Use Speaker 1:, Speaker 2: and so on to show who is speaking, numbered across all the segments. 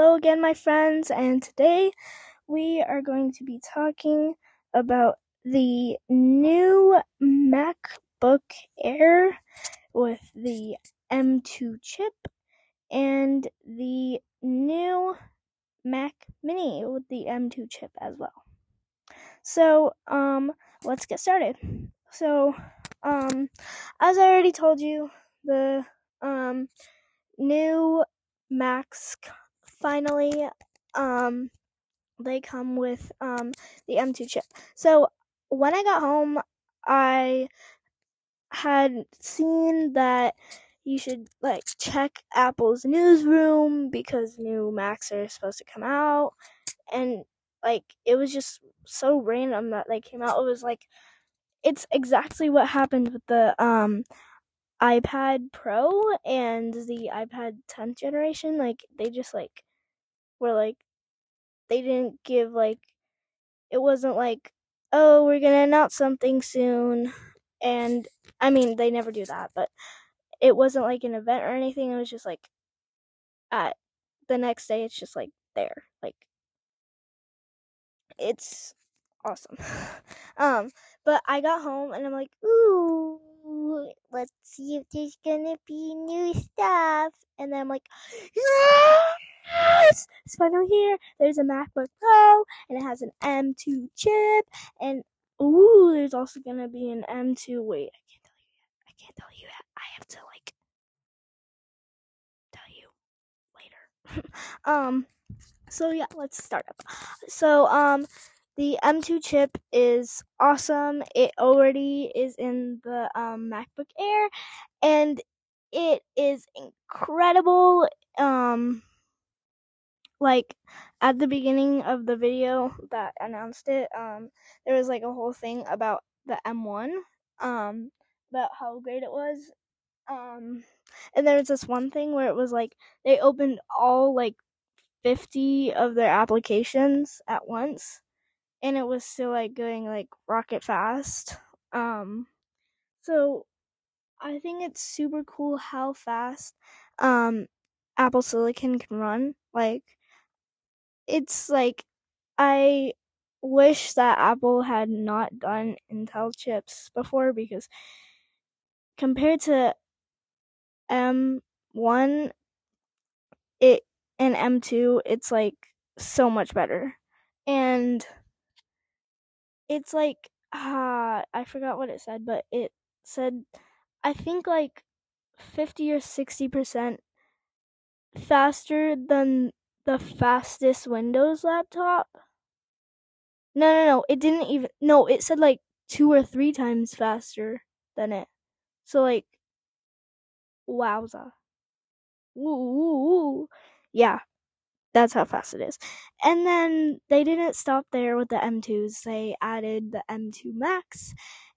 Speaker 1: Hello again, my friends, and today we are going to be talking about the new MacBook Air with the M2 chip and the new Mac Mini with the M2 chip as well. So, um, let's get started. So, um, as I already told you, the um new Macs finally um they come with um the M2 chip. So when I got home, I had seen that you should like check Apple's newsroom because new Macs are supposed to come out and like it was just so random that they came out. It was like it's exactly what happened with the um iPad Pro and the iPad 10th generation. Like they just like were like they didn't give like it wasn't like oh we're gonna announce something soon and I mean they never do that, but it wasn't like an event or anything. It was just like at the next day it's just like there. Like it's awesome. um but I got home and I'm like, ooh let's see if there's gonna be new stuff. And I'm like, yes! It's finally here. There's a MacBook Pro, and it has an M2 chip, and ooh, there's also gonna be an M2. Wait, I can't tell you yet. I can't tell you yet. I have to like tell you later. um, so yeah, let's start up. So um, the M2 chip is awesome. It already is in the um, MacBook Air, and it is incredible. Um, like at the beginning of the video that announced it, um, there was like a whole thing about the M1, um, about how great it was. Um, and there was this one thing where it was like they opened all like 50 of their applications at once and it was still like going like rocket fast. Um so I think it's super cool how fast um Apple Silicon can run. Like it's like I wish that Apple had not done Intel chips before because compared to M1 it and M2 it's like so much better. And it's like uh I forgot what it said, but it said I think like 50 or 60% faster than the fastest Windows laptop. No, no, no. It didn't even No, it said like 2 or 3 times faster than it. So like wowza. Ooh, yeah. That's how fast it is. And then they didn't stop there with the M2s. They added the M2 Max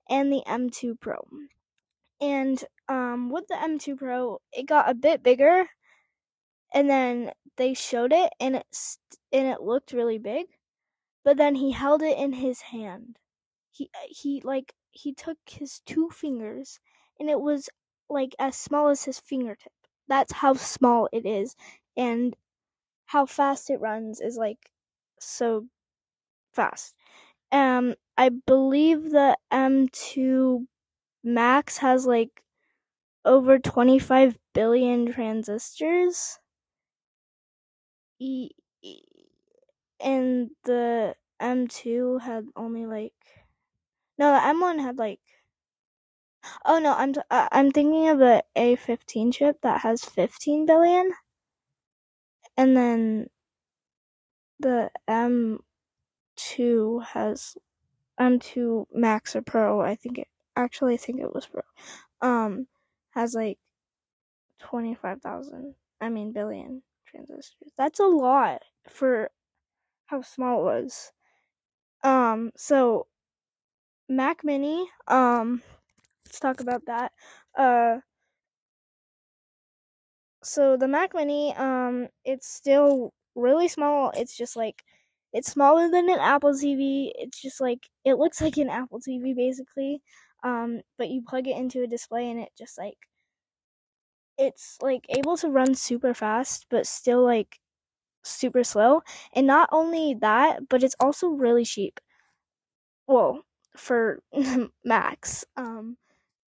Speaker 1: and the M2 Pro. And um, with the M2 Pro, it got a bit bigger. And then they showed it, and it st- and it looked really big. But then he held it in his hand. He he like he took his two fingers, and it was like as small as his fingertip. That's how small it is, and how fast it runs is like so fast. Um, I believe the M2 Max has like over 25 billion transistors. E- and the M2 had only like no, the M1 had like oh no, I'm t- uh, I'm thinking of the A15 chip that has 15 billion and then the M2 has M2 Max or Pro. I think it actually I think it was Pro. Um, has like twenty five thousand. I mean billion transistors. That's a lot for how small it was. Um, so Mac Mini. Um, let's talk about that. Uh, so the Mac Mini, um, it's still really small. It's just like it's smaller than an Apple TV. It's just like it looks like an Apple TV basically. Um, but you plug it into a display and it just like it's like able to run super fast, but still like super slow. And not only that, but it's also really cheap. Well, for Macs. Um,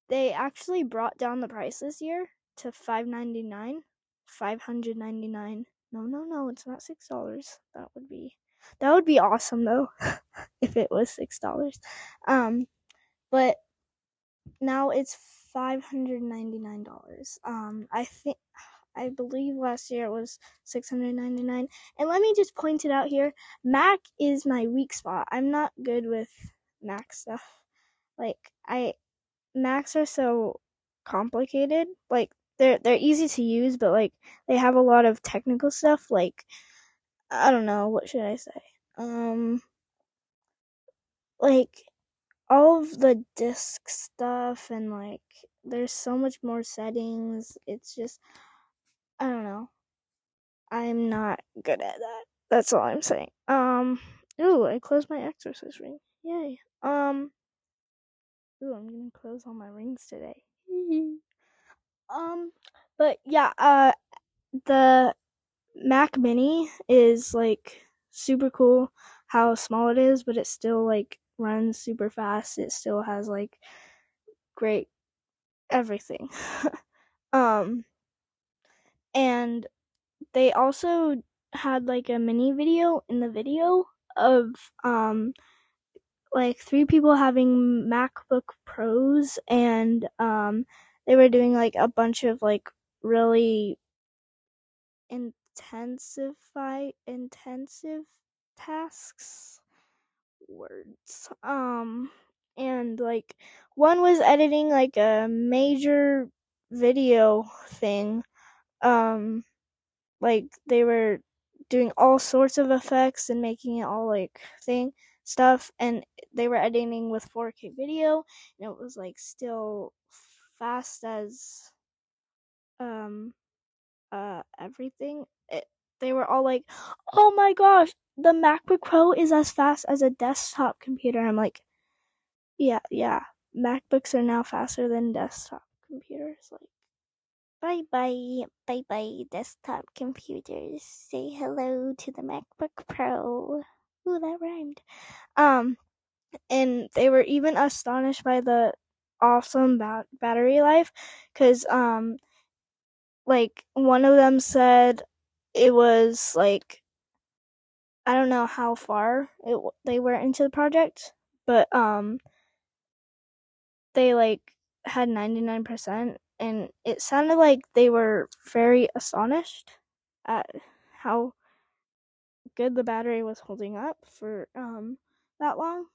Speaker 1: they actually brought down the price this year to five ninety nine, five hundred ninety nine. No, no, no, it's not six dollars. That would be that would be awesome though, if it was six dollars. Um, but now it's five hundred ninety nine dollars. Um, I think I believe last year it was 699. And let me just point it out here Mac is my weak spot. I'm not good with Mac stuff. Like, I. Macs are so complicated. Like, they're they're easy to use, but like they have a lot of technical stuff. Like, I don't know what should I say. Um, like all of the disk stuff and like there's so much more settings. It's just I don't know. I'm not good at that. That's all I'm saying. Um, ooh, I closed my exercise ring. Yay. Um, ooh, I'm gonna close all my rings today. um, but yeah, uh, the Mac Mini is like super cool. How small it is, but it still like runs super fast. It still has like great everything. um and they also had like a mini video in the video of um like three people having MacBook Pros and um they were doing like a bunch of like really intensify intensive tasks words um and like one was editing like a major video thing um like they were doing all sorts of effects and making it all like thing stuff and they were editing with 4K video and it was like still fast as um uh everything it, they were all like oh my gosh the MacBook Pro is as fast as a desktop computer I'm like yeah yeah MacBooks are now faster than desktop computers like Bye bye, bye bye, desktop computers. Say hello to the MacBook Pro. Ooh, that rhymed. Um, and they were even astonished by the awesome ba- battery life, cause um, like one of them said it was like I don't know how far it they were into the project, but um, they like had ninety nine percent and it sounded like they were very astonished at how good the battery was holding up for um that long.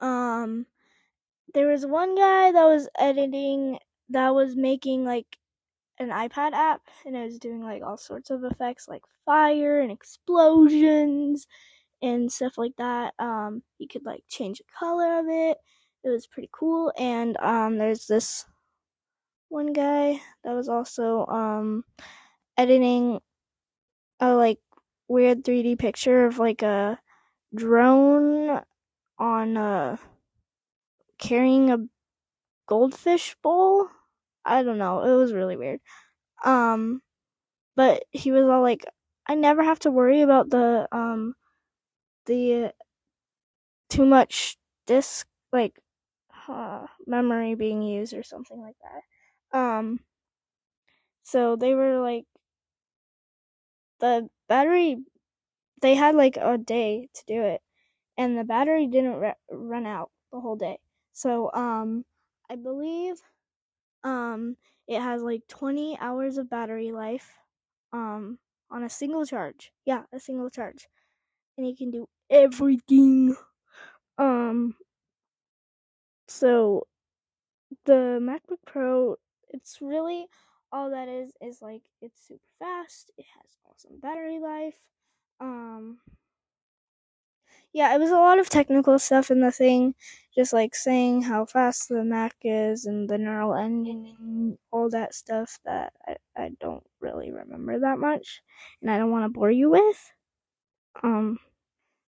Speaker 1: Um there was one guy that was editing that was making like an iPad app and it was doing like all sorts of effects like fire and explosions and stuff like that. Um you could like change the color of it. It was pretty cool and um there's this one guy that was also um editing a like weird 3D picture of like a drone on a carrying a goldfish bowl. I don't know. It was really weird. Um but he was all like I never have to worry about the um the too much disk like uh, memory being used or something like that. Um, so they were like, the battery, they had like a day to do it, and the battery didn't re- run out the whole day. So, um, I believe, um, it has like 20 hours of battery life, um, on a single charge. Yeah, a single charge. And it can do everything. Um, so the MacBook Pro it's really all that is is like it's super fast. It has awesome battery life. Um yeah, it was a lot of technical stuff in the thing, just like saying how fast the Mac is and the neural engine and all that stuff that I, I don't really remember that much and I don't want to bore you with. Um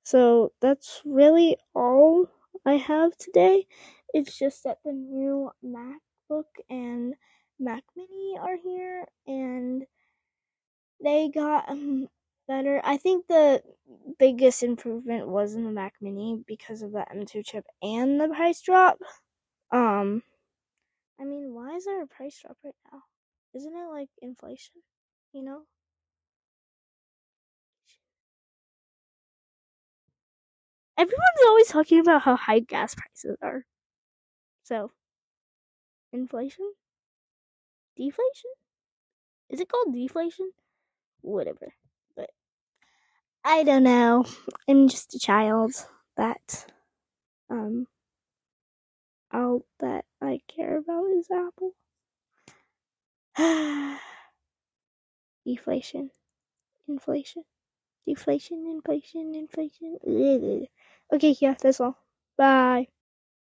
Speaker 1: so that's really all I have today. It's just that the new MacBook and Mac Mini are here, and they got um, better. I think the biggest improvement was in the Mac Mini because of the M2 chip and the price drop. Um, I mean, why is there a price drop right now? Isn't it like inflation? You know? Everyone's always talking about how high gas prices are. So, inflation? Deflation? Is it called deflation? Whatever. I don't know. I'm just a child that um all that I care about is Apple. deflation. Inflation. Deflation, inflation, inflation. Okay, yeah, that's all. Bye.